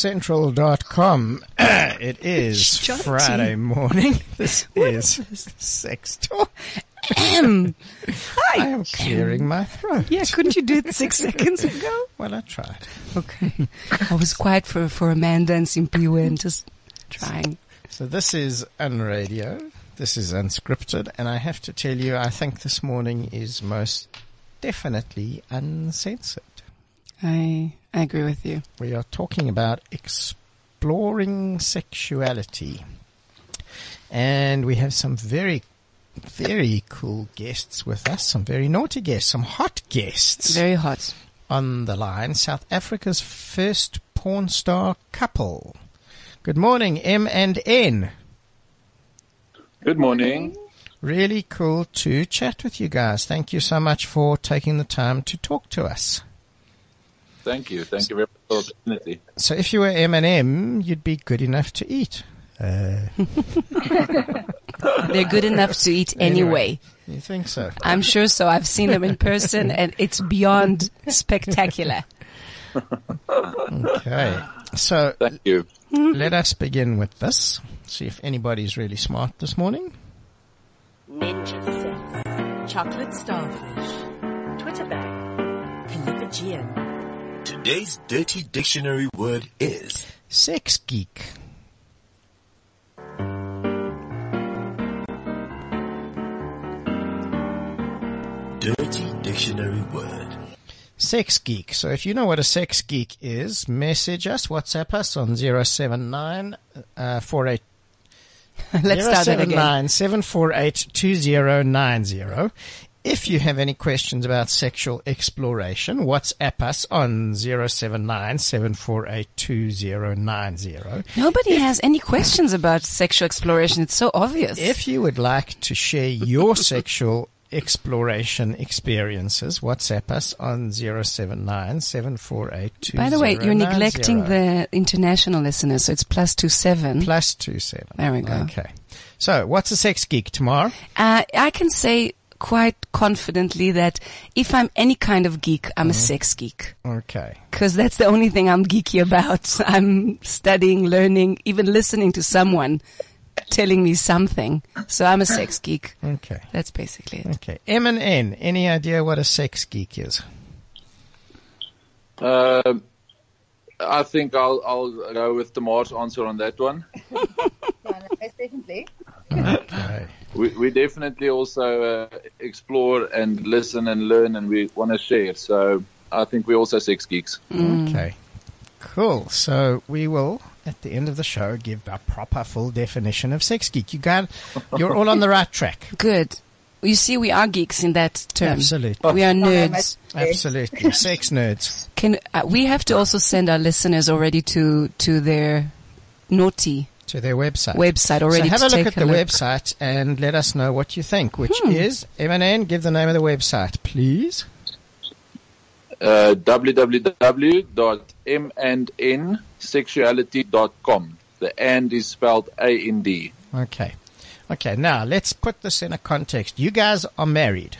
CliffCentral.com. it is Friday morning. This is Sex Talk. Hi. I am clearing my throat. Yeah, couldn't you do it six seconds ago? Well, I tried. Okay. I was quiet for, for Amanda and Simply and just trying. So this is Unradio. This is unscripted. And I have to tell you, I think this morning is most definitely uncensored. I I agree with you. We are talking about exploring sexuality. And we have some very, very cool guests with us, some very naughty guests, some hot guests Very hot. on the line. South Africa's first porn star couple. Good morning, M and N. Good morning. Really cool to chat with you guys. Thank you so much for taking the time to talk to us. Thank you. Thank you very much for the opportunity. So if you were M&M, you'd be good enough to eat. Uh, They're good enough to eat anyway. you think so? I'm sure so. I've seen them in person and it's beyond spectacular. Okay. So Thank you. let us begin with this. See if anybody's really smart this morning. Ninja Sex, Chocolate Starfish, Twitter Bag, Callipygian, Today's dirty dictionary word is Sex geek. dirty dictionary word. Sex geek. So if you know what a sex geek is, message us, WhatsApp us on 079 uh, 48 Let's start that again. 748-2090. If you have any questions about sexual exploration, WhatsApp us on 079-748-2090. Nobody has any questions about sexual exploration. It's so obvious. If you would like to share your sexual exploration experiences, WhatsApp us on 079-748-2090. By the way, you're neglecting the international listeners, so it's plus two seven. Plus two seven. There we go. Okay. So, what's a sex geek tomorrow? Uh, I can say quite confidently that if I'm any kind of geek, I'm a sex geek. Okay. Because that's the only thing I'm geeky about. I'm studying, learning, even listening to someone telling me something. So I'm a sex geek. Okay. That's basically it. Okay. M and N. Any idea what a sex geek is? Um I think I'll I'll go with Tamar's answer on that one. definitely. Okay. We we definitely also uh, explore and listen and learn, and we want to share. So I think we're also sex geeks. Okay. Cool. So we will, at the end of the show, give a proper full definition of sex geek. You got, you're all on the right track. Good. You see, we are geeks in that term. Absolutely. We are nerds. Absolutely. Sex nerds. Can uh, we have to also send our listeners already to to their naughty To their website. website already so have a look take at the look. website and let us know what you think, which Hmm. is M&N. Give the name of the website, please. Uh, www.mnnsexuality.com. The and is spelled A N D. Okay. Okay. Now let's put this in a context. You guys are married.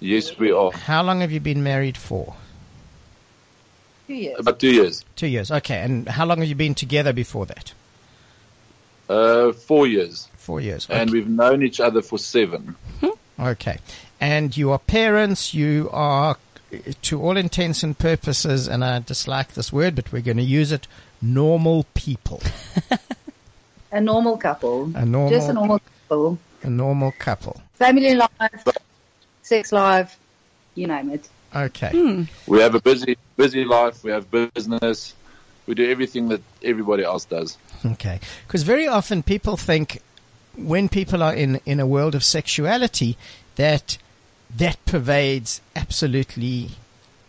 Yes, we are. How long have you been married for? Two years. About two years. Two years. Okay. And how long have you been together before that? Uh, four years. Four years. And we've known each other for seven. Okay. And you are parents, you are, to all intents and purposes, and I dislike this word, but we're going to use it, normal people. A normal couple. A normal- Just a normal couple. A normal couple. Family life. sex life, you name it. Okay. We have a busy, busy life. We have business. We do everything that everybody else does. Okay. Because very often people think when people are in, in a world of sexuality that that pervades absolutely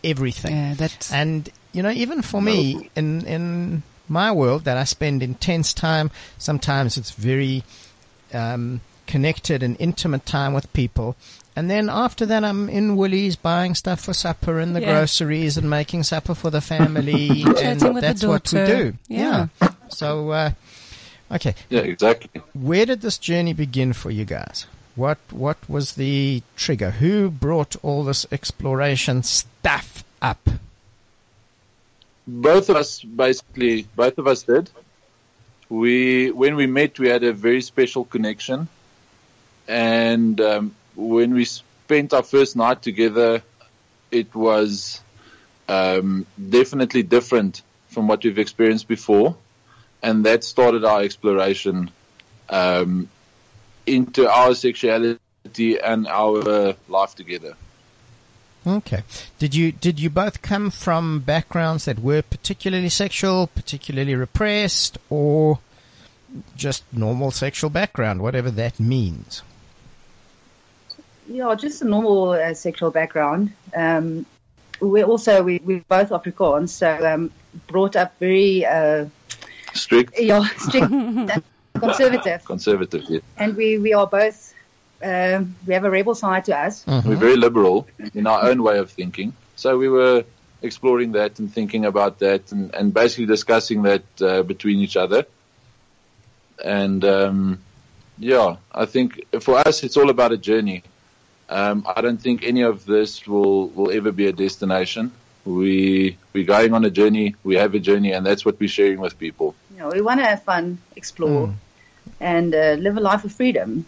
everything. Yeah, that. And, you know, even for me, in, in my world that I spend intense time, sometimes it's very, um, connected and intimate time with people. And then after that, I'm in Woolies buying stuff for supper and the Yeah. groceries and making supper for the family. and Chatting with the that's what we daughter. do. Yeah. So, uh, okay. Yeah, exactly. Where did this journey begin for you guys? What what was the trigger? Who brought all this exploration stuff up? Both of us, basically, both of us did. We, when we met, we had a very special connection. And um, when we spent our first night together, it was um, definitely different from what we've experienced before. And that started our exploration um, into our sexuality and our life together. Okay. Did you did you both come from backgrounds that were particularly sexual, particularly repressed, or just normal sexual background, whatever that means? Yeah, just a normal uh, sexual background. Um, we also we we both Afrikaans, so um, brought up very uh, Strict, yeah strict, conservative, conservative, yeah. and we we are both um, we have a rebel side to us. We're very liberal in our own way of thinking. So we were exploring that and thinking about that and, and basically discussing that uh, between each other. And um, yeah, I think for us it's all about a journey. Um, I don't think any of this will, will ever be a destination. We we're going on a journey. We have a journey, and that's what we're sharing with people. You know, we want to have fun, explore, and uh, live a life of freedom.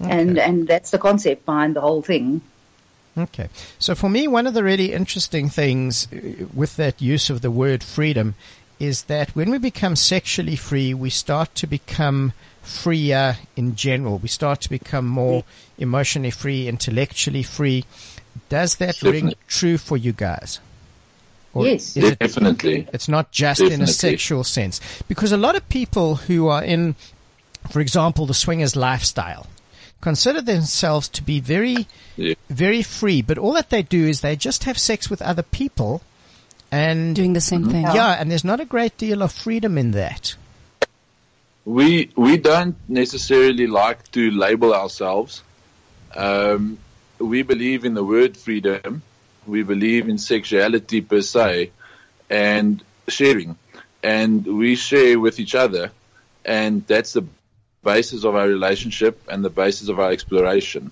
And and that's the concept behind the whole thing. Okay. So for me, one of the really interesting things uh, with that use of the word freedom is that when we become sexually free, we start to become freer in general. We start to become more mm. emotionally free, intellectually free. Does that ring true for you guys? Yes. is it- Definitely. it's not just in a sexual sense. Because a lot of people who are in, for example, the swingers lifestyle consider themselves to be very, Yeah. very free, but all that they do is they just have sex with other people and Doing the same mm-hmm. thing. yeah, and there's not a great deal of freedom in that. We we don't necessarily like to label ourselves. Um, we believe in the word freedom. We believe in sexuality per se, and sharing, and we share with each other, and that's the basis of our relationship and the basis of our exploration.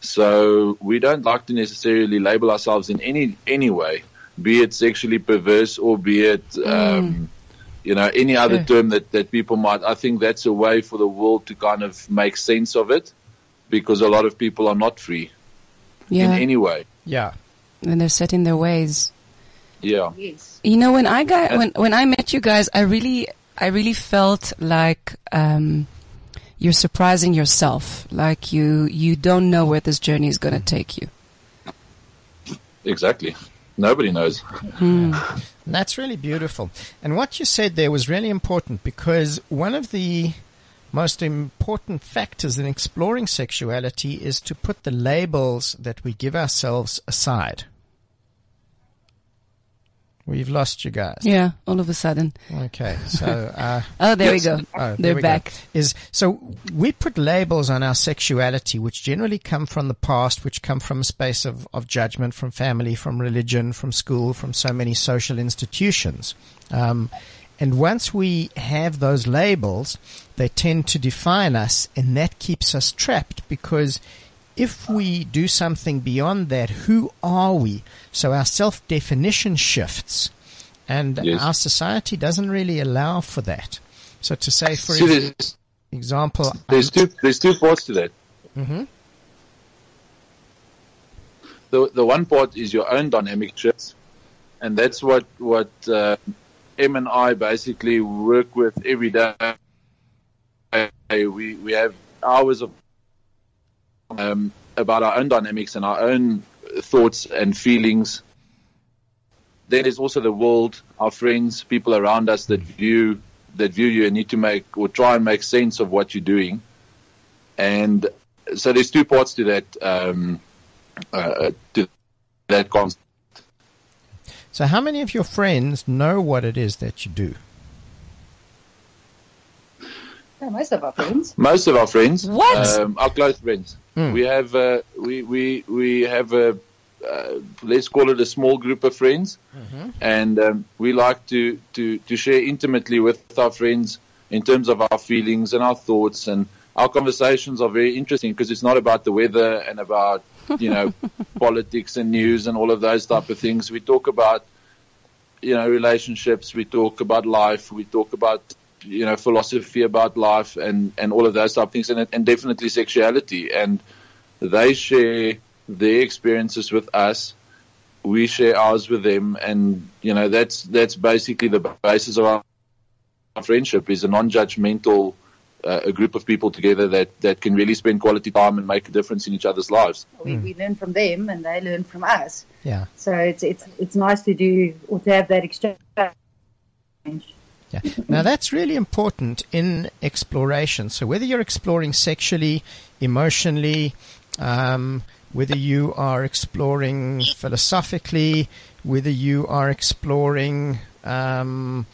So we don't like to necessarily label ourselves in any any way, be it sexually perverse or be it. Um, you know, any other Yeah. term that, that people might, I think that's a way for the world to kind of make sense of it because a lot of people are not free yeah. in any way. Yeah. and they're set in their ways. Yeah. Yes. You know, when I got when when I met you guys, I really I really felt like um, you're surprising yourself. Like you you don't know where this journey is going to take you. Exactly. Nobody knows. Hmm. That's really beautiful. And what you said there was really important because one of the most important factors in exploring sexuality is to put the labels that we give ourselves aside. We've lost you guys. Yeah, all of a sudden. Okay, so uh, Oh, there Yes. we go. Oh, They're we go. back. Is so we put labels on our sexuality, which generally come from the past, which come from a space of, of judgment, from family, from religion, from school, from so many social institutions. Um, and once we have those labels, they tend to define us, and that keeps us trapped because if we do something beyond that, who are we? So our self-definition shifts, and Yes. our society doesn't really allow for that. So to say, for there's, example, there's two, there's two parts to that. Mhm. The, the one part is your own dynamic shifts. And that's what, what, uh, M and I basically work with every day. We, we have hours of, um, about our own dynamics and our own thoughts and feelings. Then there's also the world, our friends, people around us that view that view you and need to make or try and make sense of what you're doing. And so there's two parts to that um, uh, to that concept. So, how many of your friends know what it is that you do? Yeah, most of our friends. Most of our friends, What? Um, our close friends, we have uh, we we we have a uh, let's call it a small group of friends, and um, we like to to to share intimately with our friends in terms of our feelings and our thoughts and our conversations are very interesting because it's not about the weather and about you know politics and news and all of those type of things. We talk about you know relationships. We talk about life. We talk about you know philosophy about life and and all of those type of things and and definitely sexuality. And they share their experiences with us. We share ours with them, and you know that's that's basically the basis of our our friendship is a non-judgmental uh, a group of people together that, that can really spend quality time and make a difference in each other's lives. We, we learn from them and they learn from us. Yeah. So it's it's it's nice to do or to have that exchange. Yeah. Now that's really important in exploration. So whether you're exploring sexually, emotionally, um, whether you are exploring philosophically, whether you are exploring, um,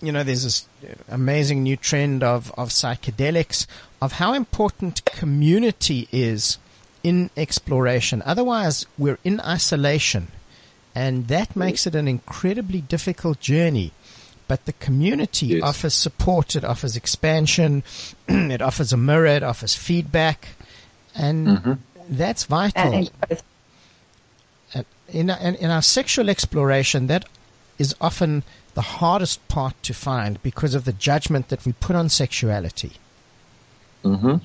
you know, there's this amazing new trend of, of psychedelics, of how important community is in exploration. Otherwise, we're in isolation, and that makes it an incredibly difficult journey. But the community Yes. offers support, it offers expansion, it offers a mirror, it offers feedback, and mm-hmm. that's vital. And, and in, in, in our sexual exploration, that is often the hardest part to find because of the judgment that we put on sexuality. Mm-hmm.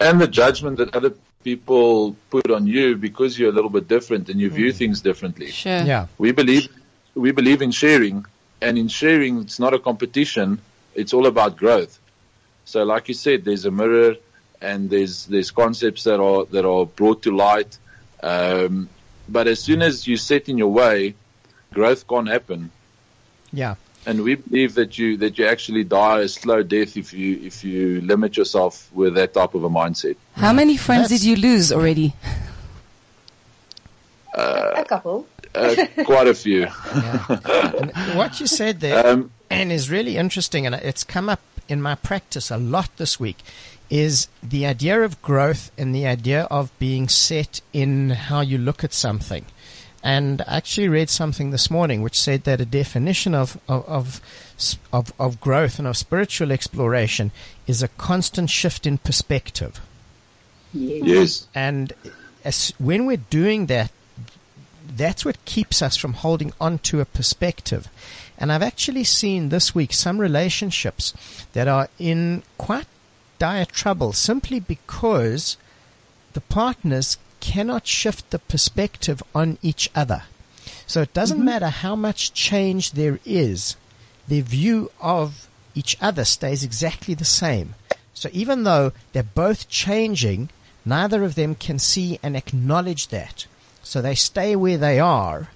And the judgment that other people put on you because you're a little bit different and you view mm. things differently. Sure. Yeah. We believe we believe in sharing, and in sharing, it's not a competition. It's all about growth. So, like you said, there's a mirror, and there's there's concepts that are that are brought to light. Um, but as soon as you set in your way, growth can't happen. Yeah. And we believe that you that you actually die a slow death if you if you limit yourself with that type of a mindset. How many friends That's- did you lose already? a couple. Uh, quite a few. And what you said there, Um, and is really interesting, and it's come up in my practice a lot this week, is the idea of growth and the idea of being set in how you look at something. And I actually read something this morning which said that a definition of, of, of, of, of growth and of spiritual exploration is a constant shift in perspective. yes. And as, when we're doing that, that's what keeps us from holding on to a perspective. And I've actually seen this week some relationships that are in quite dire trouble simply because the partners cannot shift the perspective on each other. So it doesn't mm-hmm. matter how much change there is, their view of each other stays exactly the same. So even though they're both changing, neither of them can see and acknowledge that. So they stay where they are,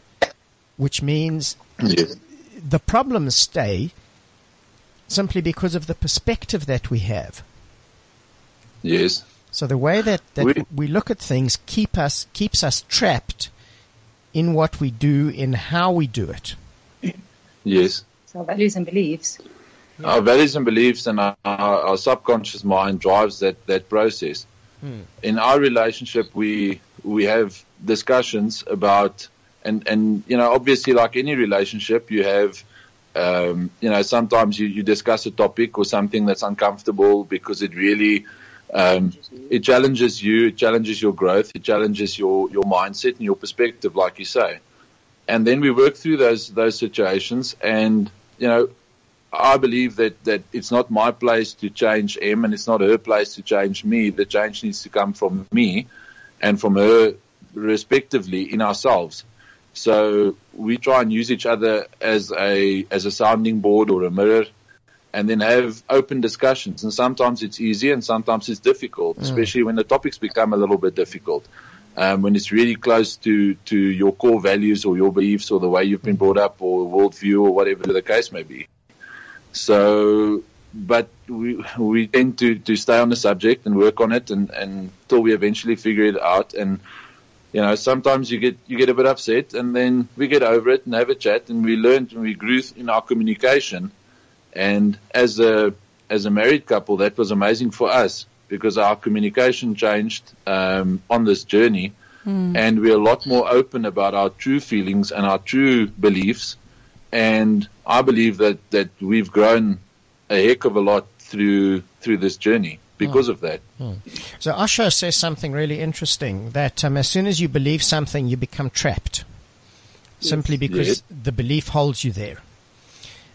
which means Yes. the problems stay simply because of the perspective that we have. Yes. So the way that, that we, We- look at things keep us keeps us trapped in what we do, in how we do it. Yes. So values and beliefs. Our values and beliefs and our, our, our subconscious mind drives that, that process. Hmm. In our relationship, we we have discussions about and and you know obviously like any relationship, you have um, you know sometimes you, you discuss a topic or something that's uncomfortable because it really um, it challenges you, it challenges your growth, it challenges your your mindset and your perspective, like you say. And then we work through those those situations, and you know I believe that, that it's not my place to change M and it's not her place to change me. The change needs to come from me and from her respectively in ourselves. So we try and use each other as a, as a sounding board or a mirror and then have open discussions. And sometimes it's easy and sometimes it's difficult, especially when the topics become a little bit difficult. Um, when it's really close to, to your core values or your beliefs or the way you've been brought up or worldview or whatever the case may be. So, but we, we tend to, to stay on the subject and work on it and, and until we eventually figure it out. And, you know, sometimes you get, you get a bit upset and then we get over it and have a chat and we learned and we grew in our communication. And as a, as a married couple, that was amazing for us because our communication changed, um, on this journey. And we're a lot more open about our true feelings and our true beliefs. And I believe that, that we've grown a heck of a lot through, through this journey because hmm. of that. Hmm. So Osho says something really interesting that um, as soon as you believe something, you become trapped. Simply because Yes. the belief holds you there.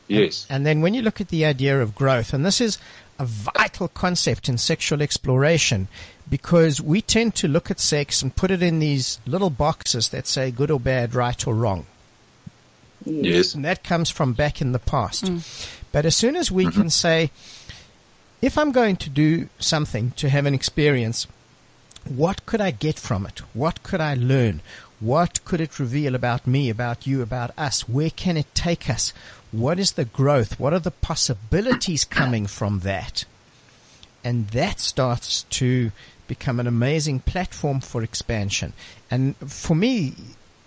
Yes. And then when you look at the idea of growth, and this is a vital concept in sexual exploration because we tend to look at sex and put it in these little boxes that say good or bad, right or wrong. Yes. And that comes from back in the past. Mm. But as soon as we mm-hmm. can say, if I'm going to do something to have an experience, what could I get from it? What could I learn? What could it reveal about me, about you, about us? Where can it take us? What is the growth? What are the possibilities coming from that? And that starts to become an amazing platform for expansion. And for me,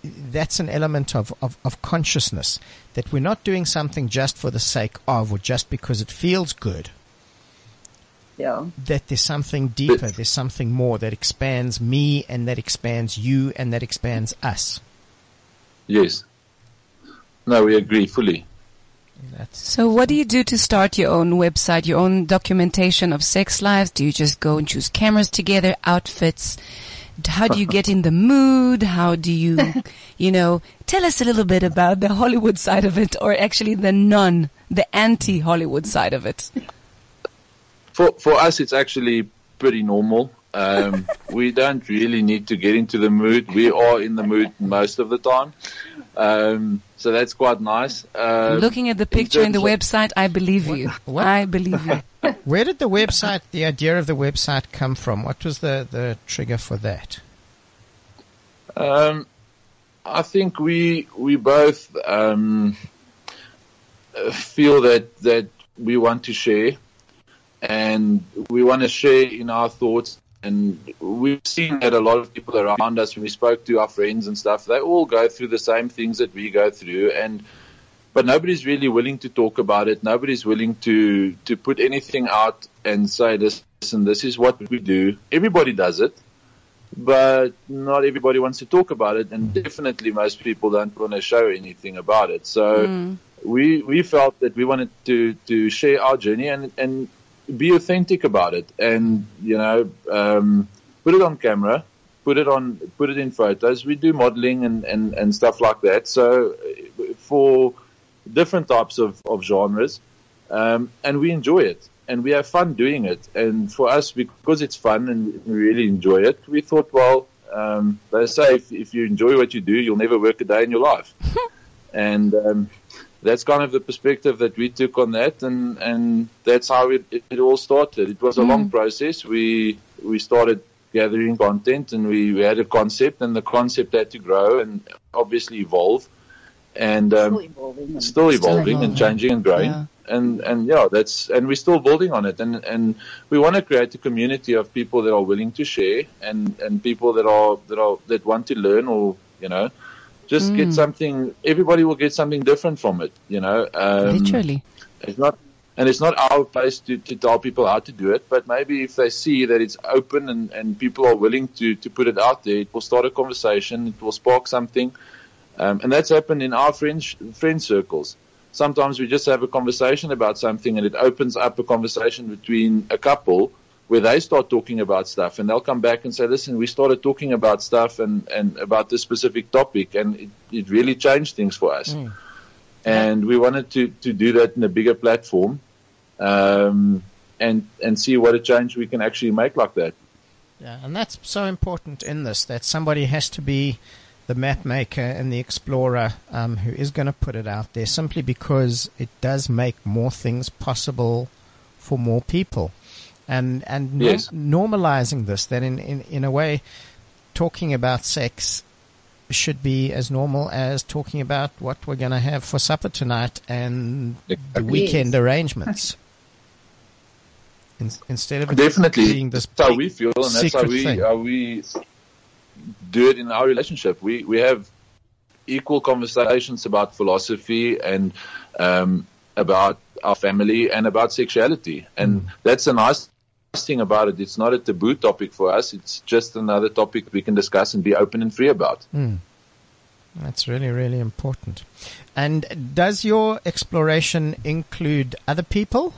that's an element of, of, of consciousness that we're not doing something just for the sake of or just because it feels good Yeah. that there's something deeper, there's something more that expands me and that expands you and that expands us. Yes. No, we agree fully. That's So what do you do to start your own website, your own documentation of sex lives? Do you just go and choose cameras together, outfits? How do you get in the mood? How do you, you know, tell us a little bit about the Hollywood side of it or actually the non, the anti-Hollywood side of it? For for us, it's actually pretty normal. Um, we don't really need to get into the mood. We are in the mood most of the time, um, so that's quite nice. Um, Looking at the picture in the terms website, I believe you. What? I believe you. Where did the website, the idea of the website come from? What was the, the trigger for that? Um, I think we we both um, feel that that we want to share, and we want to share in our thoughts. And we've seen that a lot of people around us, when we spoke to our friends and stuff, they all go through the same things that we go through, and but nobody's really willing to talk about it. Nobody's willing to to put anything out and say this and this is what we do. Everybody does it but not everybody wants to talk about it, and definitely most people don't want to show anything about it. So we we felt that we wanted to to share our journey and and be authentic about it, and you know um, put it on camera, put it on put it in photos. We do modeling and and and stuff like that. So uh, for different types of of genres, um, and we enjoy it and we have fun doing it. And for us, because it's fun and we really enjoy it, we thought, well, um, they say if, if you enjoy what you do, you'll never work a day in your life. and um, that's kind of the perspective that we took on that, and and that's how it, it, it all started. It was a long process. We we started gathering content, and we, we had a concept, and the concept had to grow and obviously evolve. And um, Still evolving. and- still evolving and changing and growing. Yeah. And and yeah, that's and we're still building on it. And and we want to create a community of people that are willing to share and and people that are that are that want to learn or you know just get something. Everybody will get something different from it. You know, um, Literally. it's not. And it's not our place to, to tell people how to do it, but maybe if they see that it's open and, and people are willing to, to put it out there, it will start a conversation, it will spark something. Um, and that's happened in our friends friend circles. Sometimes we just have a conversation about something and it opens up a conversation between a couple where they start talking about stuff and they'll come back and say, listen, we started talking about stuff and, and about this specific topic and it, it really changed things for us. And we wanted to, to do that in a bigger platform um, and, and see what a change we can actually make like that. Yeah, and that's so important in this that somebody has to be the map maker and the explorer um, who is going to put it out there simply because it does make more things possible for more people. And, and no- Yes. normalizing this, that in, in, in a way, talking about sex should be as normal as talking about what we're going to have for supper tonight and the weekend Yes. arrangements. In, instead of Definitely, being this that's how we feel, and that's how we thing. how we do it in our relationship. We we have equal conversations about philosophy and um, about our family and about sexuality, and Mm. that's a nice thing about it. It's not a taboo topic for us. It's just another topic we can discuss and be open and free about. That's really, really important. And does your exploration include other people?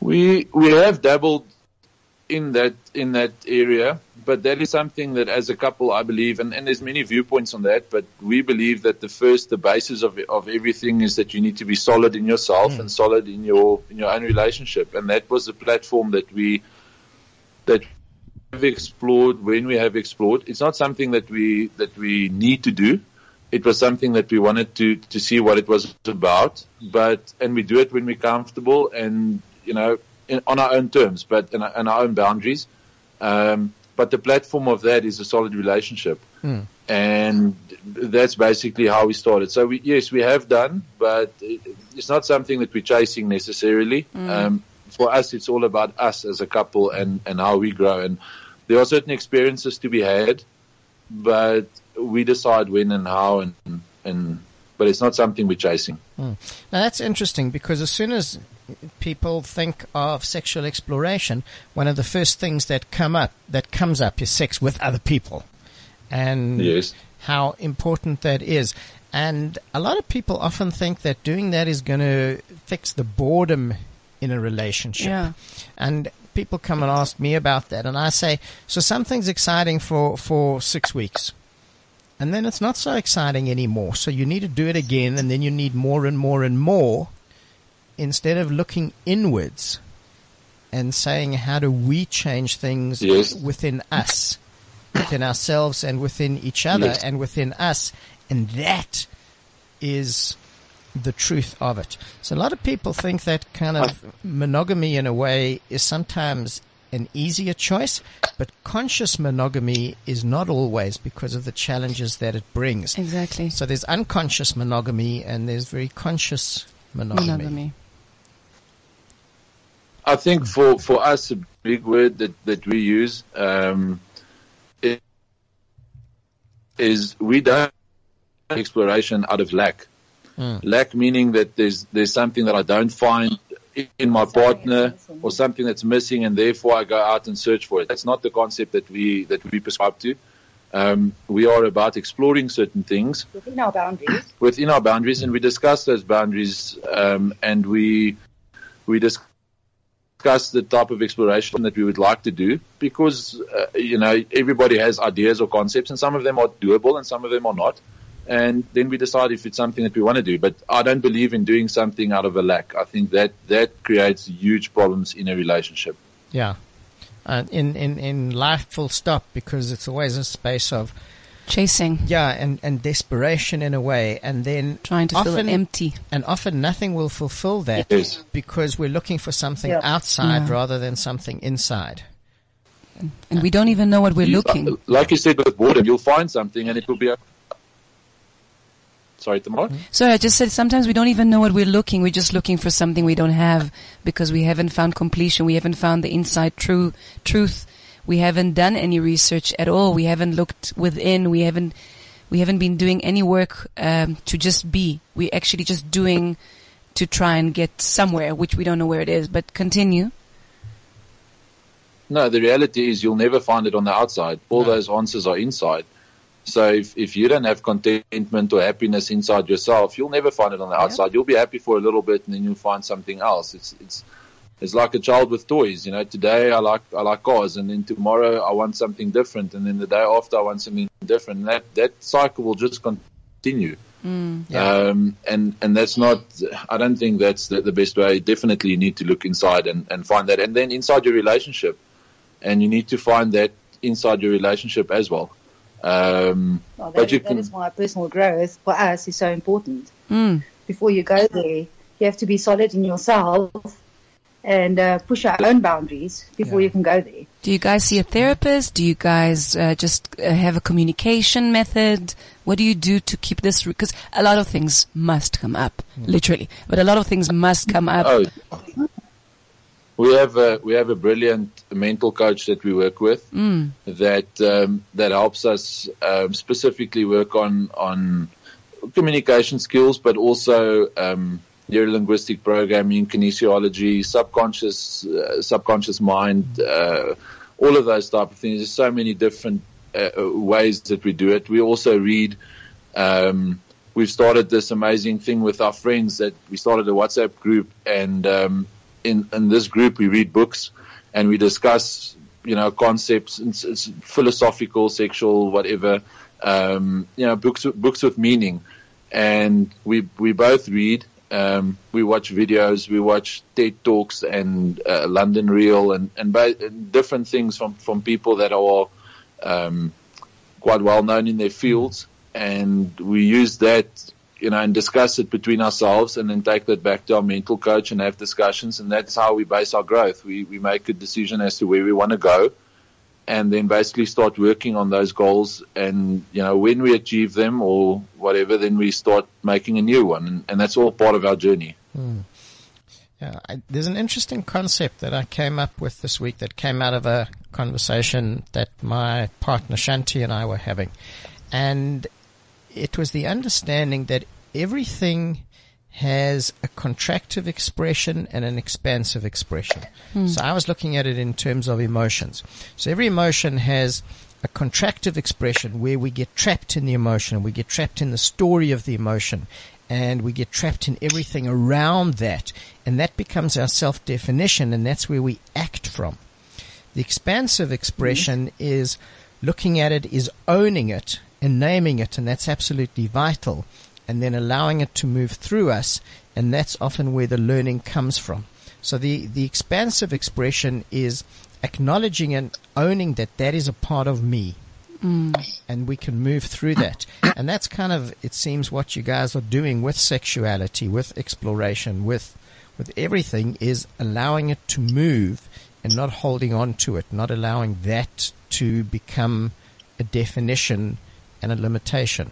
We we have dabbled in that in that area, but that is something that as a couple I believe and, and there's many viewpoints on that, but we believe that the first the basis of of everything is that you need to be solid in yourself and solid in your in your own relationship. And that was the platform that we that have explored when we have explored. It's not something that we that we need to do. It was something that we wanted to to see what it was about, but and we do it when we're comfortable and you know in, on our own terms, but in our, in our own boundaries. Um, but the platform of that is a solid relationship, hmm. and that's basically how we started. So we, yes, we have done, but it's not something that we're chasing necessarily. Hmm. Um, for us, it's all about us as a couple and and how we grow. And there are certain experiences to be had, but we decide when and how and and. But it's not something we're chasing. Hmm. Now that's interesting because as soon as people think of sexual exploration, one of the first things that come up that comes up is sex with other people, and Yes. how important that is. And a lot of people often think that doing that is going to fix the boredom in a relationship. Yeah. And people come and ask me about that, and I say, so something's exciting for, for six weeks. And then it's not so exciting anymore. So you need to do it again, and then you need more and more and more instead of looking inwards and saying, how do we change things Yes. within us, within ourselves, and within each other, Yes. and within us? And that is the truth of it. So a lot of people think that kind of monogamy in a way is sometimes an easier choice, but conscious monogamy is not always because of the challenges that it brings. Exactly. So there's unconscious monogamy and there's very conscious monogamy. Monogamy. I think for, for us, a big word that, that we use um, i- is we don't exploration out of lack. Lack meaning that there's there's something that I don't find in my partner or something that's missing, and therefore I go out and search for it. That's not the concept that we that we prescribe to. Um, we are about exploring certain things Within our boundaries. within our boundaries, and we discuss those boundaries, um, and we we discuss the type of exploration that we would like to do because uh, you know everybody has ideas or concepts, and some of them are doable, and some of them are not. And then we decide if it's something that we want to do. But I don't believe in doing something out of a lack. I think that that creates huge problems in a relationship. Yeah. Uh, in, in, in life full stop because it's always a space of, Chasing. yeah, and, and desperation in a way. And then Trying to fill often, it empty. and often nothing will fulfill that Yes. because we're looking for something Yeah. outside Yeah. rather than something inside. And we don't even know what we're You- uh, looking. like you said with boredom, you'll find something, and it will be. A, sorry, Tamar. Hmm? Sorry, I just said sometimes we don't even know what we're looking. We're just looking for something we don't have because we haven't found completion. We haven't found the inside true truth. We haven't done any research at all. We haven't looked within. We haven't we haven't been doing any work um, to just be. We're actually just doing to try and get somewhere, which we don't know where it is. But continue. No, the reality is you'll never find it on the outside. All those answers are inside. So if, if you don't have contentment or happiness inside yourself, you'll never find it on the outside. You'll be happy for a little bit and then you'll find something else. It's, it's, it's like a child with toys. You know, today I like, I like cars and then tomorrow I want something different and then the day after I want something different. And that, that cycle will just continue. Um, and, and that's not, I don't think that's the, the best way. Definitely you need to look inside and, and find that. And then inside your relationship, and you need to find that inside your relationship as well. Um, Well, that, but you that can, is why personal growth for us is so important. Mm. Before you go there, you have to be solid in yourself and uh, push our own boundaries before Yeah. you can go there. Do you guys see a therapist? Do you guys uh, just uh, have a communication method? What do you do to keep this? Because a lot of things must come up, literally. But a lot of things must come up. oh, we have a, we have a brilliant mental coach that we work with Mm. that, um, that helps us, um, specifically work on, on communication skills, but also, um, neurolinguistic programming, kinesiology, subconscious, uh, subconscious mind, uh, all of those type of things. There's so many different uh, ways that we do it. We also read. Um, we've started this amazing thing with our friends that we started a WhatsApp group, and um, in in this group we read books and we discuss, you know, concepts, it's, it's philosophical, sexual, whatever, um, you know, books books with meaning, and we we both read. Um, we watch videos, we watch TED talks and uh, London Real and and, ba- and different things from from people that are um, quite well known in their fields, and we use that, you know, and discuss it between ourselves, and then take that back to our mental coach and have discussions, and that's how we base our growth. We we make a decision as to where we want to go, and then basically start working on those goals, and you know, when we achieve them or whatever, then we start making a new one, and, and that's all part of our journey. Hmm. Yeah, I, there's an interesting concept that I came up with this week that came out of a conversation that my partner Shanti and I were having. And it was the understanding that everything has a contractive expression and an expansive expression. Hmm. So I was looking at it in terms of emotions. So every emotion has a contractive expression where we get trapped in the emotion, we get trapped in the story of the emotion, and we get trapped in everything around that, and that becomes our self-definition, and that's where we act from. The expansive expression is looking at it, is owning it and naming it, and that's absolutely vital, and then allowing it to move through us, and that's often where the learning comes from. So the, the expansive expression is acknowledging and owning that that is a part of me. Mm. And we can move through that. And that's kind of, it seems, what you guys are doing with sexuality, with exploration, with, with everything is allowing it to move and not holding on to it, not allowing that to become a definition and a limitation.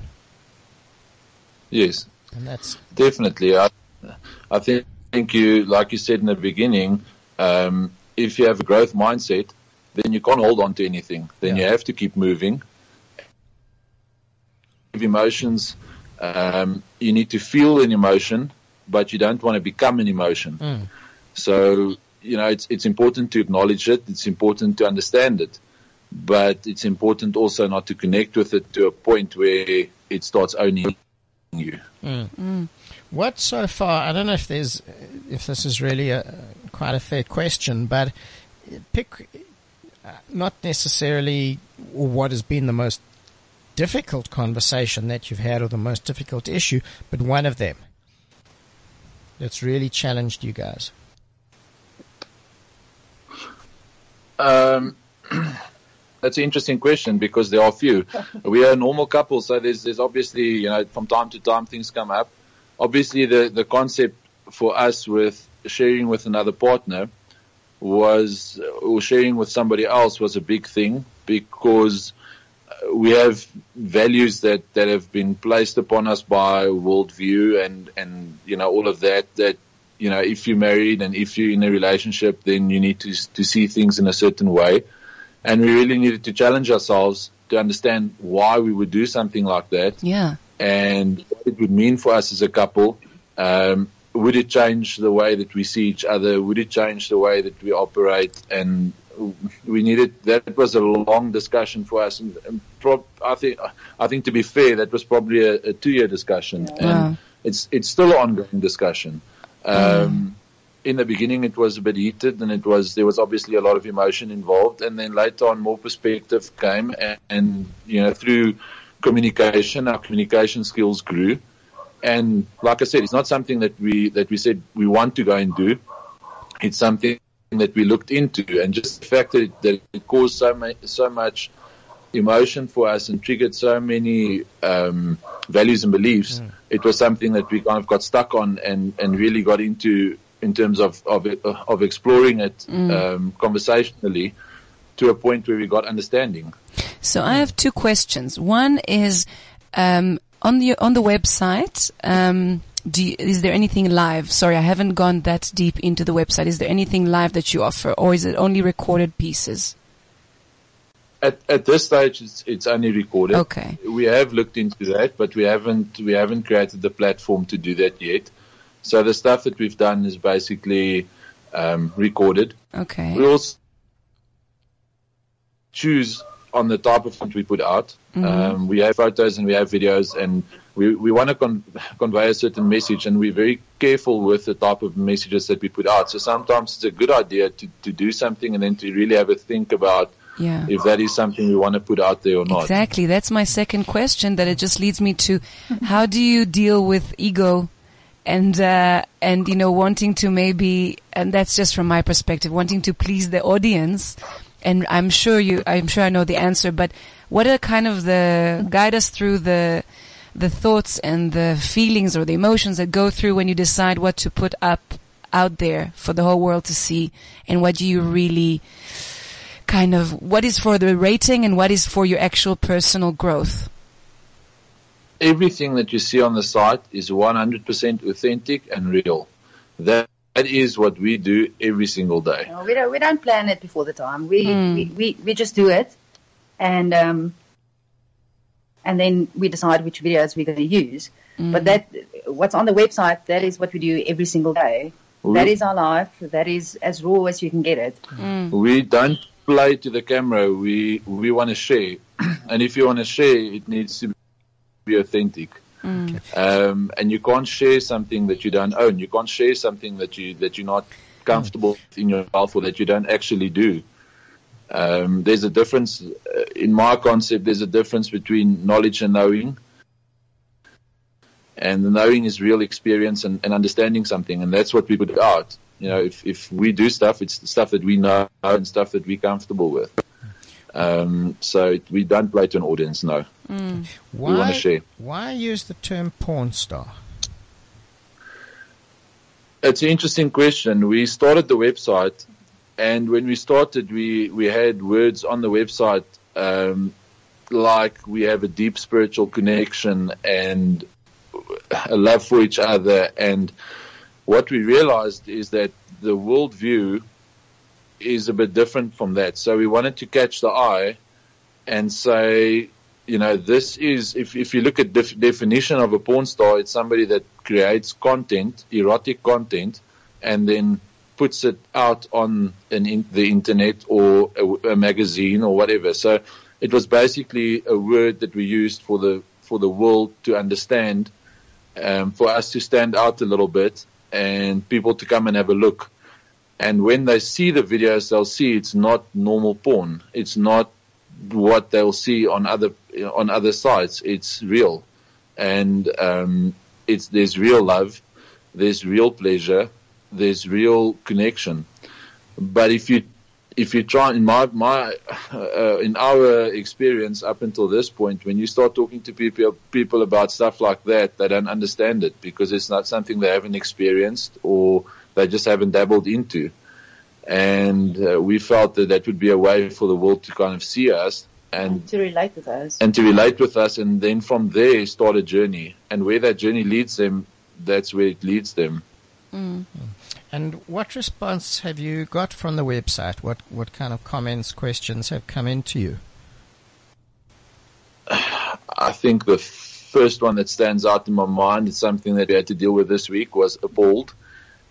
Yes. And that's, Definitely. I, I think, think you, like you said in the beginning, um, if you have a growth mindset, then you can't hold on to anything. Then Yeah. you have to keep moving. Emotions, um, you need to feel an emotion, but you don't want to become an emotion. So, you know, it's, it's important to acknowledge it. It's important to understand it, but it's important also not to connect with it to a point where it starts owning you. What so far? I don't know if there's, if this is really a quite a fair question, but pick uh, not necessarily what has been the most difficult conversation that you've had or the most difficult issue, but one of them that's really challenged you guys. Um, that's an interesting question because there are few. we are a normal couple, so there's there's obviously you know from time to time things come up. Obviously, the the concept for us with sharing with another partner was or sharing with somebody else was a big thing because uh, we have values that that have been placed upon us by worldview and and you know all of that that you know if you're married and if you're in a relationship then you need to to see things in a certain way and we really needed to challenge ourselves to understand why we would do something like that Yeah. and what it would mean for us as a couple. Um, would it change the way that we see each other? Would it change the way that we operate? And we needed that was a long discussion for us. And, and prob- I think I think to be fair, that was probably a, a two-year discussion, and Wow. it's it's still an ongoing discussion. Um, in the beginning it was a bit heated and it was there was obviously a lot of emotion involved. And then later on more perspective came and, and you know through communication our communication skills grew. And like I said it's not something that we that we said we want to go and do. It's something that we looked into. And just the fact that it, that it caused so much so much emotion for us and triggered so many um, values and beliefs. It was something that we kind of got stuck on and, and really got into in terms of of, of exploring it um, conversationally to a point where we got understanding. So I have two questions. One is um, on the on the website. Um, do you, is there anything live? Sorry, I haven't gone that deep into the website. Is there anything live that you offer, or is it only recorded pieces? At, at this stage, it's, it's only recorded. Okay. We have looked into that, but we haven't we haven't created the platform to do that yet. So the stuff that we've done is basically um, recorded. Okay. We also choose on the type of content we put out. Um, we have photos and we have videos, and we, we want to con- convey a certain message, and we're very careful with the type of messages that we put out. So sometimes it's a good idea to, to do something and then to really have a think about Yeah. if that is something we want to put out there or not. Exactly. That's my second question. That it just leads me to, how do you deal with ego, and uh, and you know wanting to maybe, and that's just from my perspective, wanting to please the audience. And I'm sure you, I'm sure I know the answer. But what are kind of the guide us through the the thoughts and the feelings or the emotions that go through when you decide what to put up out there for the whole world to see, and what do you really kind of what is for the rating and what is for your actual personal growth. Everything that you see on the site is 100% authentic and real. That, that is what we do every single day. No, we don't we don't plan it before the time. We hmm. we, we, we just do it, and um, and then we decide which videos we're going to use. Hmm. But that what's on the website that is what we do every single day. That is our life. That is as raw as you can get it. Hmm. We don't play to the camera. We we want to share, and if you want to share, it needs to be authentic. Um, and you can't share something that you don't own. You can't share something that you that you're not comfortable with in yourself or that you don't actually do. Um, there's a difference uh, in my concept. There's a difference between knowledge and knowing. And the knowing is real experience and, and understanding something, and that's what we put out. You know, if if we do stuff, it's the stuff that we know and stuff that we're comfortable with. Um, so we don't play to an audience, no. Why, wanna share. why use the term porn star? It's an interesting question. We started the website, and when we started, we, we had words on the website um, like we have a deep spiritual connection and a love for each other. And what we realized is that the worldview is a bit different from that. So we wanted to catch the eye and say, you know, this is, if, if you look at def- definition of a porn star, it's somebody that creates content, erotic content, and then puts it out on an in, the internet or a, a magazine or whatever. So it was basically a word that we used for the, for the world to understand, um, for us to stand out a little bit and people to come and have a look. And when they see the videos, they'll see it's not normal porn. It's not what they'll see on other on other sites. It's real, and um, it's there's real love, there's real pleasure, there's real connection. But if you if you try in my my uh, in our experience up until this point, when you start talking to people people about stuff like that, they don't understand it because it's not something they haven't experienced or they just haven't dabbled into. And uh, we felt that that would be a way for the world to kind of see us and to relate with us. and to relate with us, and then from there start a journey. And where that journey leads them, that's where it leads them. And what response have you got from the website? What what kind of comments, questions have come into you? I think the first one that stands out in my mind is something that we had to deal with this week was appalled.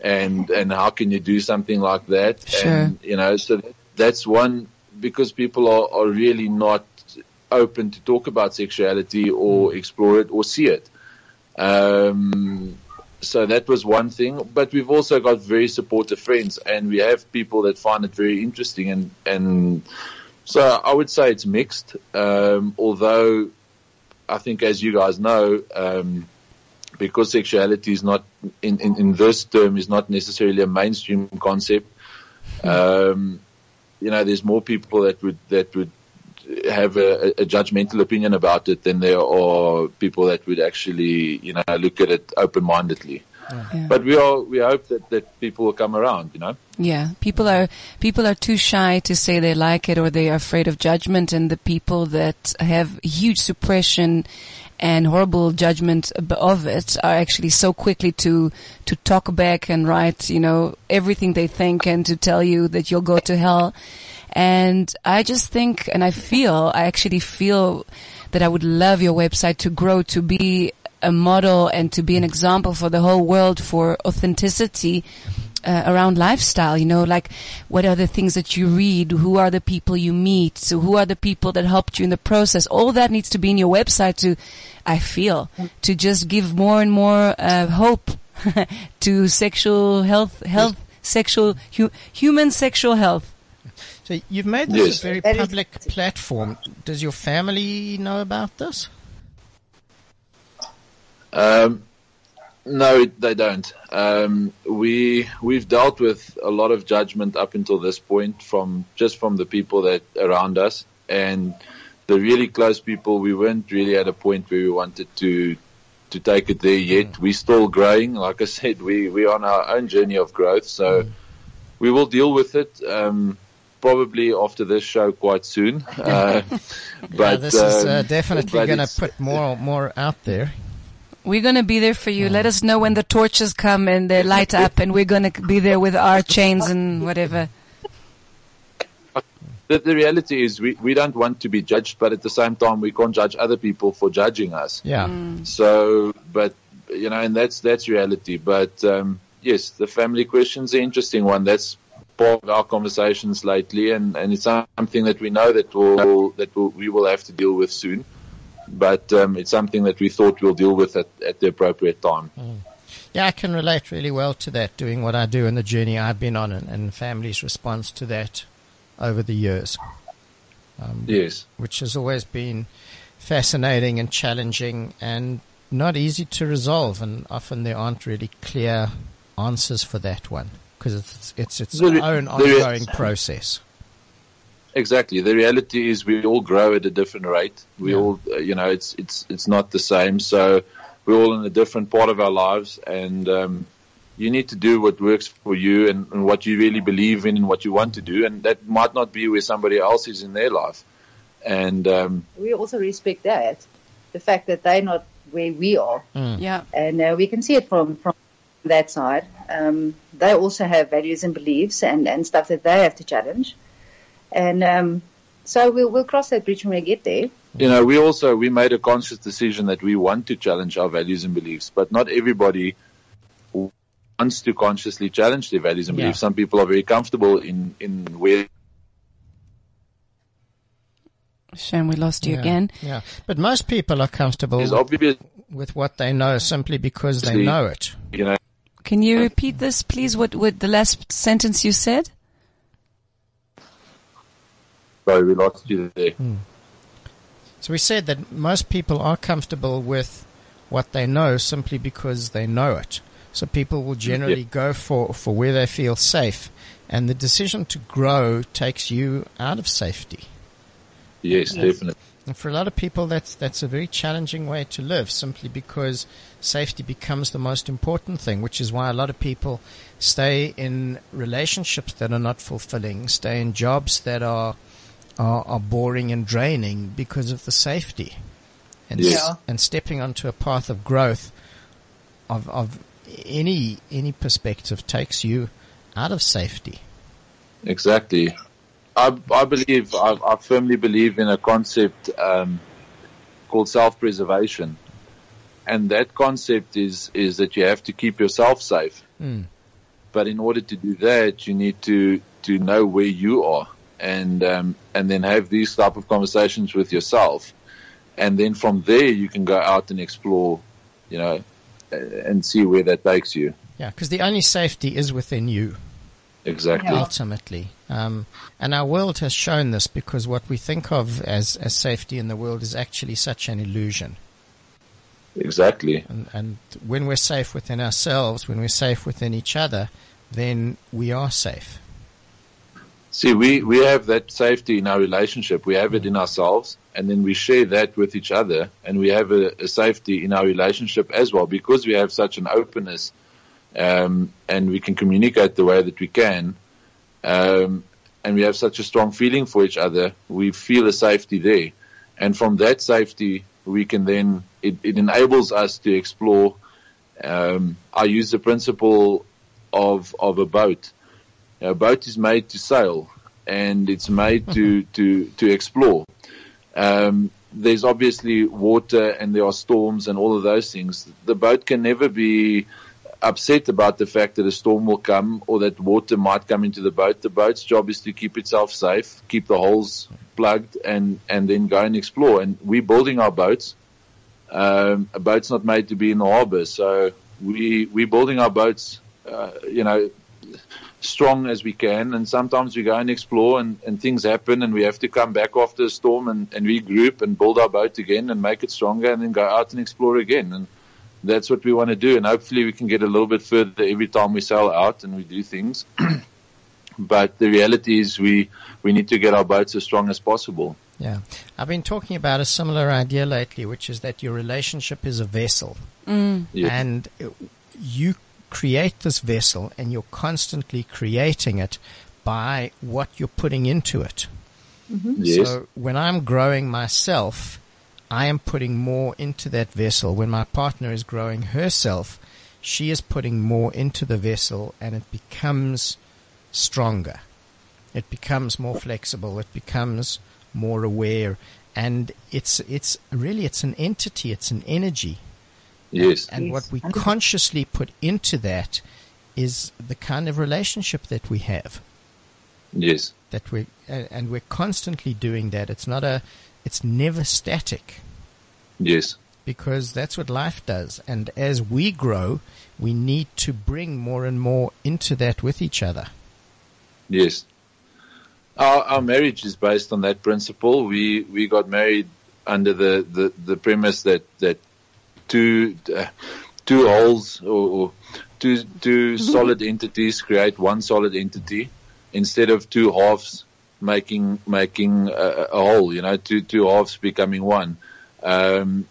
And, and how can you do something like that? Sure. And, you know, so that- that's one because people are, are really not open to talk about sexuality or explore it or see it. Um, so that was one thing, but we've also got very supportive friends and we have people that find it very interesting and, and so I would say it's mixed. Um, although I think as you guys know, um, because sexuality is not in, in, in this term is not necessarily a mainstream concept. Um, you know, there's more people that would that would have a, a judgmental opinion about it, than there are people that would actually, you know, look at it open-mindedly. Yeah. But we are, we hope that, that people will come around, you know. Yeah, people are people are too shy to say they like it or they are afraid of judgment, and the people that have huge suppression and horrible judgment of it are actually so quickly to to talk back and write, you know, everything they think and to tell you that you'll go to hell. And I just think, and I feel, I actually feel that I would love your website to grow to be a model and to be an example for the whole world for authenticity uh, around lifestyle. You know, like what are the things that you read? Who are the people you meet? So who are the people that helped you in the process? All that needs to be in your website to, I feel, to just give more and more uh, hope to sexual health, health, sexual, hu- human sexual health. So you've made this Yes. a very public platform. Does your family know about this? Um, no, they don't. Um, we we've dealt with a lot of judgment up until this point from just from the people that around us and the really close people. We weren't really at a point where we wanted to to take it there yet. We're still growing. Like I said, we we're on our own journey of growth. So we will deal with it. Um, probably after this show quite soon. Uh, but yeah, this is uh, um, definitely going to put more more out there. We're gonna be there for you. Let us know when the torches come and they light up, and we're gonna be there with our chains and whatever. the, the reality is we, we don't want to be judged, but at the same time we can't judge other people for judging us. Yeah. Mm. So, but you know, and that's that's reality. But um, yes, the family question's an interesting one. That's part of our conversations lately, and, and it's something that we know that will that will, we will have to deal with soon. But um, it's something that we thought we'll deal with at, at the appropriate time. Yeah, I can relate really well to that, doing what I do and the journey I've been on and, and family's response to that over the years, Yes. which has always been fascinating and challenging and not easy to resolve. And often there aren't really clear answers for that one because it's, it's its re- own ongoing process. Exactly. The reality is we all grow at a different rate. We Yeah. all, uh, you know, it's, it's, it's not the same. So we're all in a different part of our lives and, um, you need to do what works for you and, and what you really believe in and what you want to do. And that might not be where somebody else is in their life. And, um, We also respect that, the fact that they're not where we are, Yeah. and uh, we can see it from from that side. Um, they also have values and beliefs and, and stuff that they have to challenge, and um, so we'll we'll cross that bridge when we get there. you know, we also, we made a conscious decision that we want to challenge our values and beliefs, but not everybody wants to consciously challenge their values and Yeah. beliefs. Some people are very comfortable in, in where Shame we lost you Yeah, again. Yeah. But most people are comfortable with, with what they know simply because they know it. you know, Can you repeat this, please? What what the last sentence you said? Sorry, we lost you there. Hmm. So we said that most people are comfortable with what they know simply because they know it. So people will generally go for, for where they feel safe. And the decision to grow takes you out of safety. Yes, definitely. And for a lot of people, that's, that's a very challenging way to live simply because safety becomes the most important thing, which is why a lot of people stay in relationships that are not fulfilling, stay in jobs that are, are, are boring and draining because of the safety. And, Yes. s- and stepping onto a path of growth of, of any, any perspective takes you out of safety. Exactly. I, I believe, I, I firmly believe in a concept um, called self-preservation, and that concept is is that you have to keep yourself safe. Mm. But in order to do that, you need to to know where you are, and um, and then have these type of conversations with yourself, and then from there you can go out and explore, you know, and see where that takes you. Yeah, because the only safety is within you. Exactly. ultimately. Um, and our world has shown this because what we think of as, as safety in the world is actually such an illusion. Exactly. And, and when we're safe within ourselves, when we're safe within each other, then we are safe. See, we, we have that safety in our relationship. We have it in ourselves and then we share that with each other and we have a, a safety in our relationship as well because we have such an openness, um, and we can communicate the way that we can. Um, and we have such a strong feeling for each other. We feel a safety there. And from that safety, we can then, it, it enables us to explore, um, I use the principle of, of a boat a boat is made to sail and it's made to, to, to explore. Um, there's obviously water and there are storms and all of those things. The boat can never be upset about the fact that a storm will come or that water might come into the boat. The boat's job is to keep itself safe, keep the holes plugged and, and then go and explore. And we're building our boats. Um, a boat's not made to be in the harbor. So we, we're building our boats, uh, you know, strong as we can. And sometimes we go and explore and, and things happen and we have to come back after a storm and, and regroup and build our boat again and make it stronger and then go out and explore again. And that's what we want to do. And hopefully we can get a little bit further every time we sail out and we do things. but the reality is we, we need to get our boats as strong as possible. Yeah. I've been talking about a similar idea lately, which is that your relationship is a vessel. Mm. Yes. And you create this vessel and you're constantly creating it by what you're putting into it. Mm-hmm. Yes. So when I'm growing myself, I am putting more into that vessel. When my partner is growing herself, she is putting more into the vessel and it becomes stronger. It becomes more flexible. It becomes more aware. And it's, it's really, it's an entity. It's an energy. Yes. And Yes, what we consciously put into that is the kind of relationship that we have. Yes. That we and and we're constantly doing that. It's not a, it's never static Yes. because that's what life does. And as we grow, we need to bring more and more into that with each other. Yes. Our, our marriage is based on that principle. We, we got married under the, the, the premise that, that two, uh, two holes or, or two, two solid entities create one solid entity instead of two halves making, making a, a whole, you know, two, two halves becoming one. Um,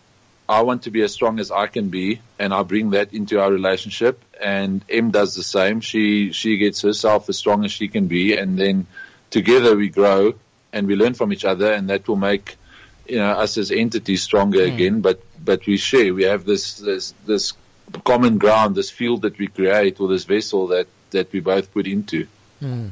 I want to be as strong as I can be, and I bring that into our relationship. And M does the same. She she gets herself as strong as she can be, and then together we grow and we learn from each other, and that will make you know us as entities stronger hmm. again. But but we share. We have this this this common ground, this field that we create, or this vessel that that we both put into. Hmm.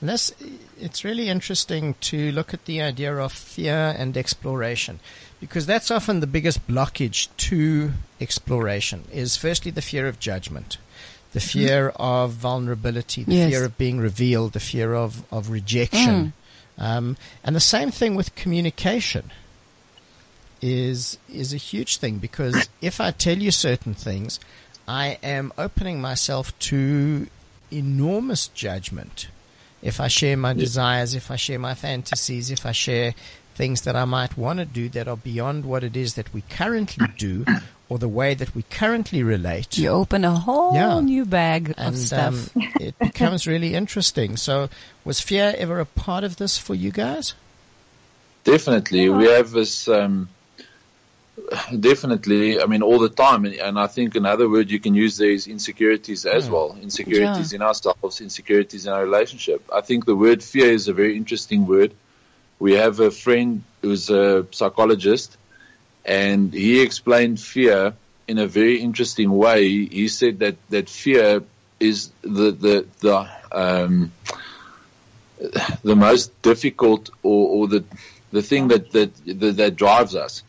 And this, it's really interesting to look at the idea of fear and exploration, because that's often the biggest blockage to exploration. Is firstly the fear of judgment, the mm-hmm. fear of vulnerability, the Yes. fear of being revealed, the fear of of rejection, hmm. Um, and the same thing with communication. Is is a huge thing because if I tell you certain things, I am opening myself to enormous judgment if I share my desires, if I share my fantasies, if I share things that I might want to do that are beyond what it is that we currently do or the way that we currently relate. You open a whole Yeah. new bag And of stuff. um, it becomes really interesting. So, was fear ever a part of this for you guys? Definitely, we have this. Um, definitely, I mean, all the time, and, and I think another word you can use there is insecurities as well. Insecurities in ourselves, insecurities in our relationship. I think the word fear is a very interesting word. We have a friend who's a psychologist, and he explained fear in a very interesting way. He said that that fear is the the the um, the most difficult or, or the the thing that, that that that drives us.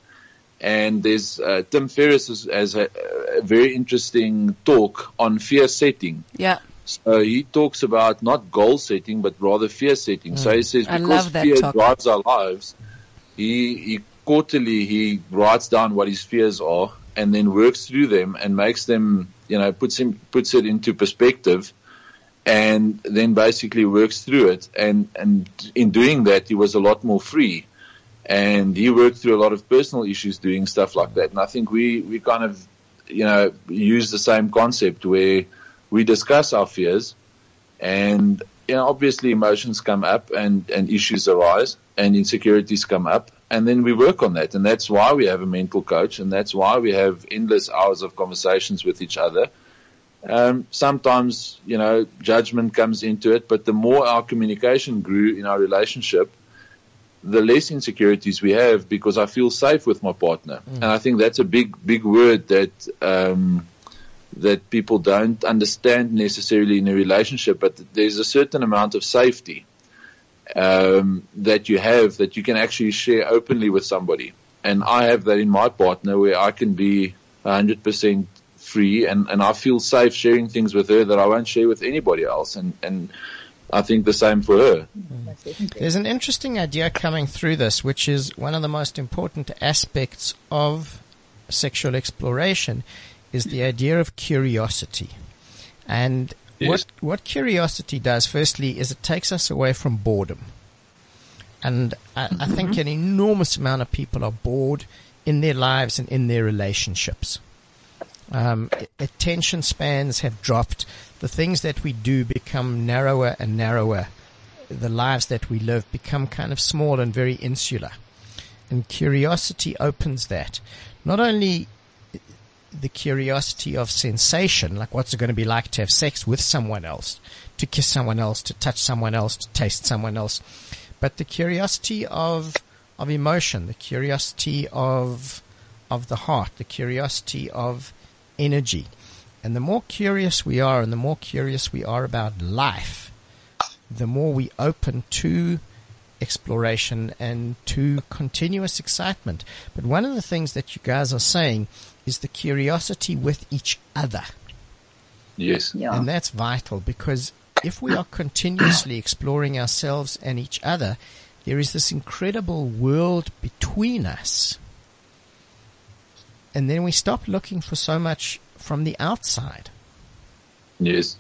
And there's uh, Tim Ferriss has, a, a very interesting talk on fear setting. Yeah. So uh, he talks about not goal setting, but rather fear setting. So he says because fear talk. drives our lives, he, he quarterly he writes down what his fears are and then works through them and makes them, you know, puts him puts it into perspective, and then basically works through it. And and in doing that, he was a lot more free. And he worked through a lot of personal issues doing stuff like that. And I think we, we kind of, you know, use the same concept where we discuss our fears and you know, obviously emotions come up and, and issues arise and insecurities come up and then we work on that. And that's why we have a mental coach and that's why we have endless hours of conversations with each other. Um, sometimes, you know, judgment comes into it, but the more our communication grew in our relationship, the less insecurities we have because I feel safe with my partner. And I think that's a big, big word that, um, that people don't understand necessarily in a relationship, but there's a certain amount of safety um, that you have that you can actually share openly with somebody. And I have that in my partner where I can be 100% free and, and I feel safe sharing things with her that I won't share with anybody else. And, and I think the same for her. There's an interesting idea coming through this, which is one of the most important aspects of sexual exploration is the idea of curiosity. And Yes. what, what curiosity does, firstly, is it takes us away from boredom. And I, I think an enormous amount of people are bored in their lives and in their relationships. Um, attention spans have dropped. The things that we do become narrower and narrower. The lives that we live become kind of small and very insular. And curiosity opens that. Not only the curiosity of sensation, like what's it going to be like to have sex with someone else, to kiss someone else, to touch someone else, to taste someone else, but the curiosity of of emotion, the curiosity of of the heart, the curiosity of energy. And the more curious we are and the more curious we are about life, the more we open to exploration and to continuous excitement. But one of the things that you guys are saying is the curiosity with each other. Yes. Yeah. And that's vital because if we are continuously exploring ourselves and each other, there is this incredible world between us. And then we stop looking for so much from the outside. Yes.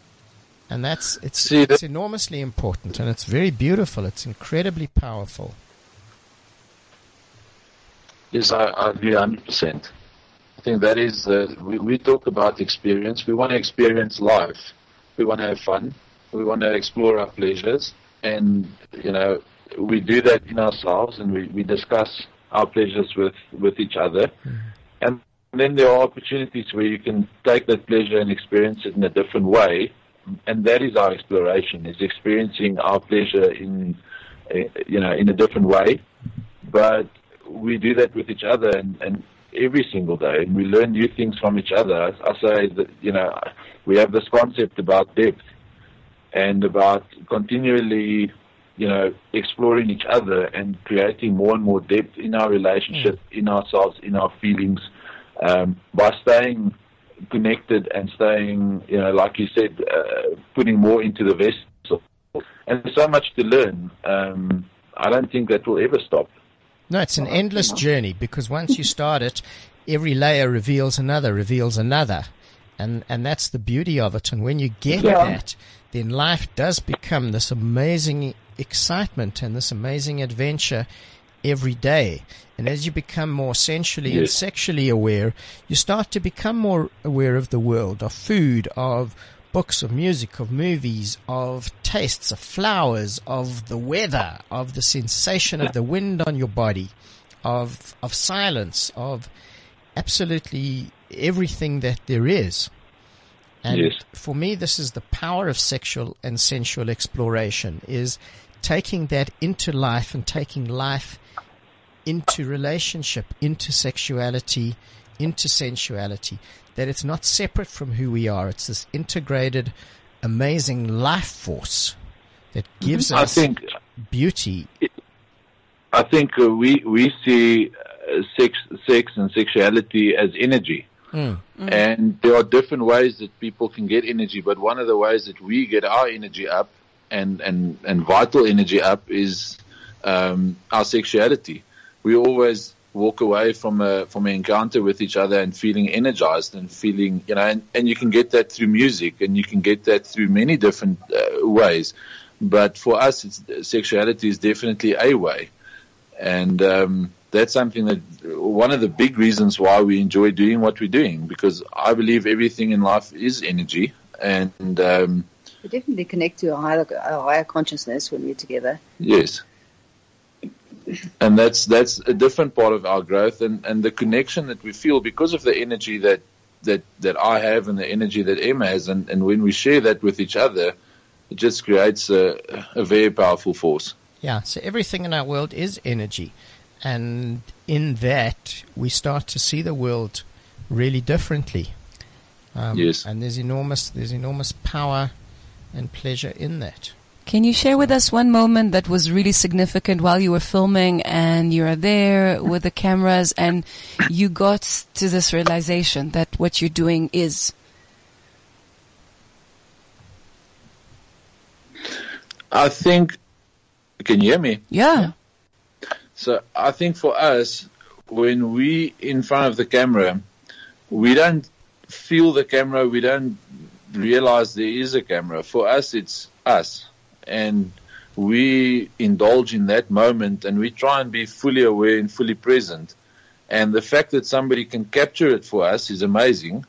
And that's, it's, See, that- it's enormously important and it's very beautiful. It's incredibly powerful. Yes, I, I agree 100%. I think that is, uh, we, we talk about experience. We want to experience life. We want to have fun. We want to explore our pleasures. And, you know, we do that in ourselves and we, we discuss our pleasures with, with each other. And then there are opportunities where you can take that pleasure and experience it in a different way. And that is our exploration, is experiencing our pleasure in, uh, you know, in a different way. But we do that with each other and, and every single day and we learn new things from each other. I, I say that, you know, we have this concept about depth and about continually, you know, exploring each other and creating more and more depth in our relationship, in ourselves, in our feelings, um, by staying connected and staying, you know, like you said, uh, putting more into the vessel. And there's so much to learn. Um, I don't think that will ever stop. No, it's an endless journey because once you start it, every layer reveals another, reveals another. And, and that's the beauty of it. And when you get Yeah. that, then life does become this amazing excitement and this amazing adventure every day. And as you become more sensually and sexually aware, you start to become more aware of the world, of food, of books, of music, of movies, of tastes, of flowers, of the weather, of the sensation of the wind on your body, of, of silence, of absolutely everything that there is. And Yes. for me, this is the power of sexual and sensual exploration is taking that into life and taking life into relationship, into sexuality, into sensuality. That it's not separate from who we are. It's this integrated, amazing life force that gives us I think beauty. I think uh, we we see uh, sex sex and sexuality as energy. And there are different ways that people can get energy, but one of the ways that we get our energy up and, and, and vital energy up is um, our sexuality. We always walk away from a from an encounter with each other and feeling energized and feeling you know and, and you can get that through music and you can get that through many different uh, ways. But for us, it's, sexuality is definitely a way and um, that's something that one of the big reasons why we enjoy doing what we're doing because I believe everything in life is energy, and um, We definitely connect to a higher, a higher consciousness when we're together. Yes. And that's that's a different part of our growth and, and the connection that we feel because of the energy that that, that I have and the energy that Emma has and, and when we share that with each other, it just creates a, a very powerful force. Yeah, so everything in our world is energy. And in that, we start to see the world really differently. Um, Yes. And there's enormous, there's enormous power and pleasure in that. Can you share with us one moment that was really significant while you were filming and you are there with the cameras and you got to this realization that what you're doing is? I think can you hear me? Yeah. So I think for us, when we in front of the camera, we don't feel the camera. We don't realize there is a camera. For us, it's us, and we indulge in that moment, and we try and be fully aware and fully present. And the fact that somebody can capture it for us is amazing,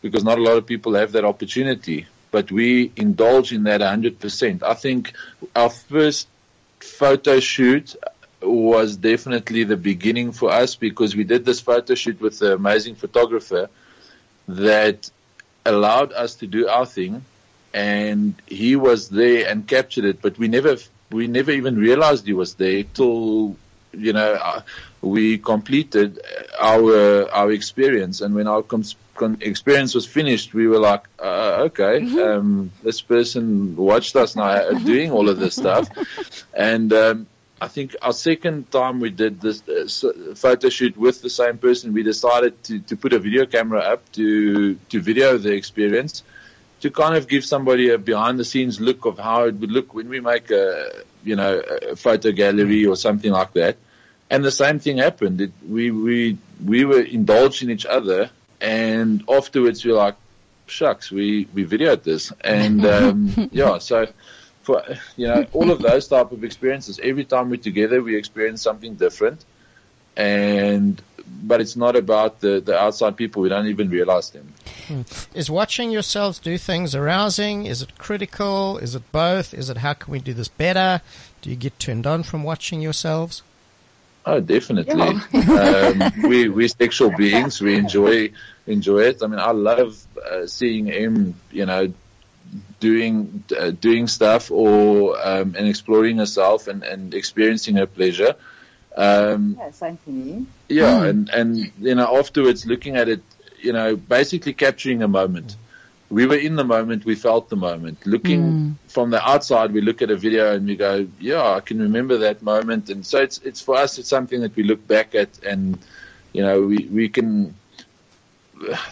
because not a lot of people have that opportunity. But we indulge in that 100%. I think our first photo shoot was definitely the beginning for us because we did this photo shoot with an amazing photographer that allowed us to do our thing and he was there and captured it but we never we never even realized he was there till you know uh, we completed our our experience. And when our com- con- experience was finished we were like uh, okay um, this person watched us now doing all of this stuff. And um, I think our second time we did this uh, photo shoot with the same person, we decided to, to put a video camera up to to video the experience, to kind of give somebody a behind the scenes look of how it would look when we make a you know a photo gallery or something like that. And the same thing happened. It, we we we were indulged in each other, and afterwards we were like, shucks, we we videoed this, and um, yeah, so for you know all of those type of experiences. Every time we're together, we experience something different, and but it's not about the the outside people. We don't even realize them. Is watching yourselves do things arousing? Is it critical? Is it both? Is it how can we do this better? Do you get turned on from watching yourselves? Oh, definitely. um, we we sexual beings. We enjoy enjoy it. I mean, I love uh, seeing him. You know, doing uh, doing stuff or um, and exploring herself and, and experiencing her pleasure. Um, Yeah, same for me. yeah, hmm. and and you know afterwards looking at it, you know, basically capturing a moment. We were in the moment, we felt the moment. Looking hmm. from the outside, we look at a video and we go, "Yeah, I can remember that moment." And so it's it's for us, it's something that we look back at, and you know, we we can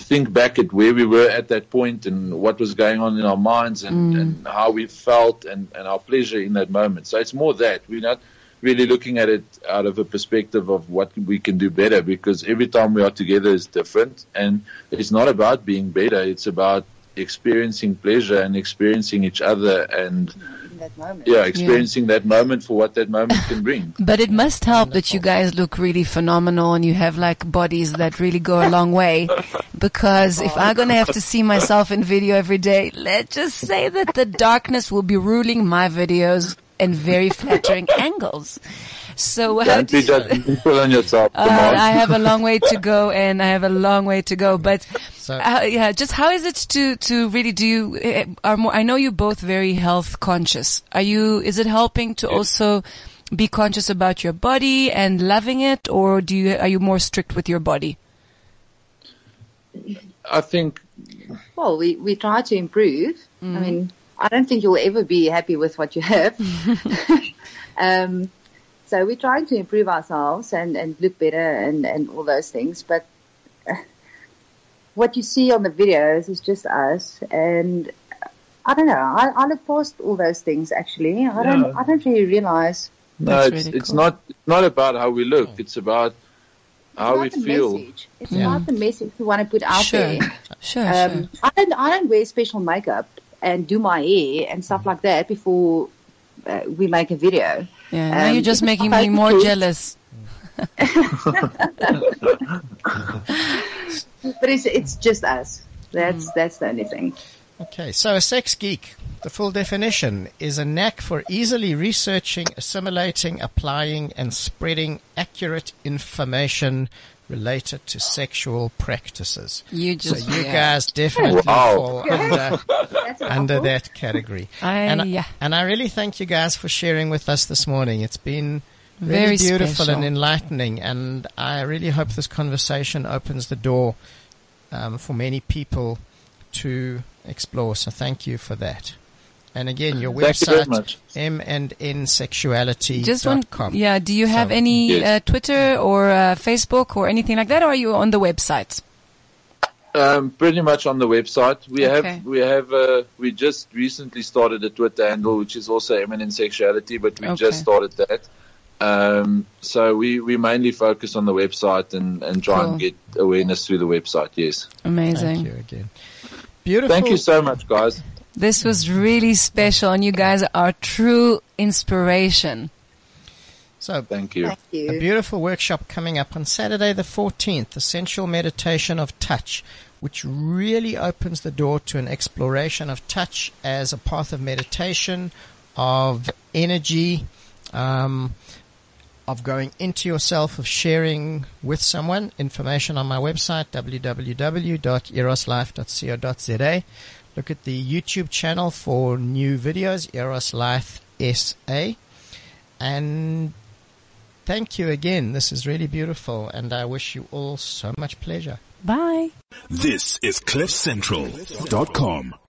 think back at where we were at that point and what was going on in our minds and, hmm. and how we felt and, and our pleasure in that moment. So it's more that we're not really looking at it out of a perspective of what we can do better because every time we are together is different and it's not about being better. It's about experiencing pleasure and experiencing each other and In that moment. yeah, experiencing that moment for what that moment can bring. But it must help that you guys look really phenomenal and you have like bodies that really go a long way. Because if I'm gonna have to see myself in video every day, let's just say that the darkness will be ruling my videos in very flattering angles. So how Don't do be you, judgmental on yourself. uh, on. I have a long way to go and I have a long way to go, but So- uh, yeah, just how is it to, to really do you, uh, are more, I know you're both very health conscious. Are you, is it helping to also be conscious about your body and loving it or do you, are you more strict with your body? I think Well, we, we try to improve. I mean, I don't think you'll ever be happy with what you have. um, so we're trying to improve ourselves and, and look better and, and all those things. But uh, what you see on the videos is just us. And I don't know. I, I look past all those things actually. I don't. Yeah. I don't really realize no, That's it's really it's cool. not not about how we look. It's about how we feel. Message. It's Yeah. about the message we want to put out Sure. there. Sure, Um, sure. I don't, I don't wear special makeup and do my hair and stuff like that before uh, we make a video. Yeah, now um, you're just making me more the- jealous. But it's, it's just us. That's, that's the only thing. Okay, so a sex geek. The full definition is a knack for easily researching, assimilating, applying, and spreading accurate information related to sexual practices. You So just you yeah. guys definitely Wow. fall under, under that category. I- and, yeah. and I really thank you guys for sharing with us this morning. It's been really Very beautiful special. and enlightening, and I really hope this conversation opens the door um, for many people to explore. So thank you for that. And again, your Thank website, much. m and n sexuality Just one. com. Yeah. Do you have So- any Yes. uh, Twitter or uh, Facebook or anything like that, or are you on the website? Um, pretty much on the website. We Okay. have we have uh, we just recently started a Twitter handle which is also eminent sexuality, but we Okay. just started that. Um, so we, we mainly focus on the website and, and try Cool. and get awareness through the website. Yes. Amazing. Thank you again. Beautiful. Thank you so much, guys. This was really special, and you guys are true inspiration. So Thank you. Thank A beautiful workshop coming up on Saturday the 14th, Essential Meditation of Touch, which really opens the door to an exploration of touch as a path of meditation, of energy, um, of going into yourself, of sharing with someone. Information on my website, www.eroslife.co.za. Look at the YouTube channel for new videos, Eros Life SA. And Thank you again. This is really beautiful, and I wish you all so much pleasure. Bye. This is CliffCentral.com.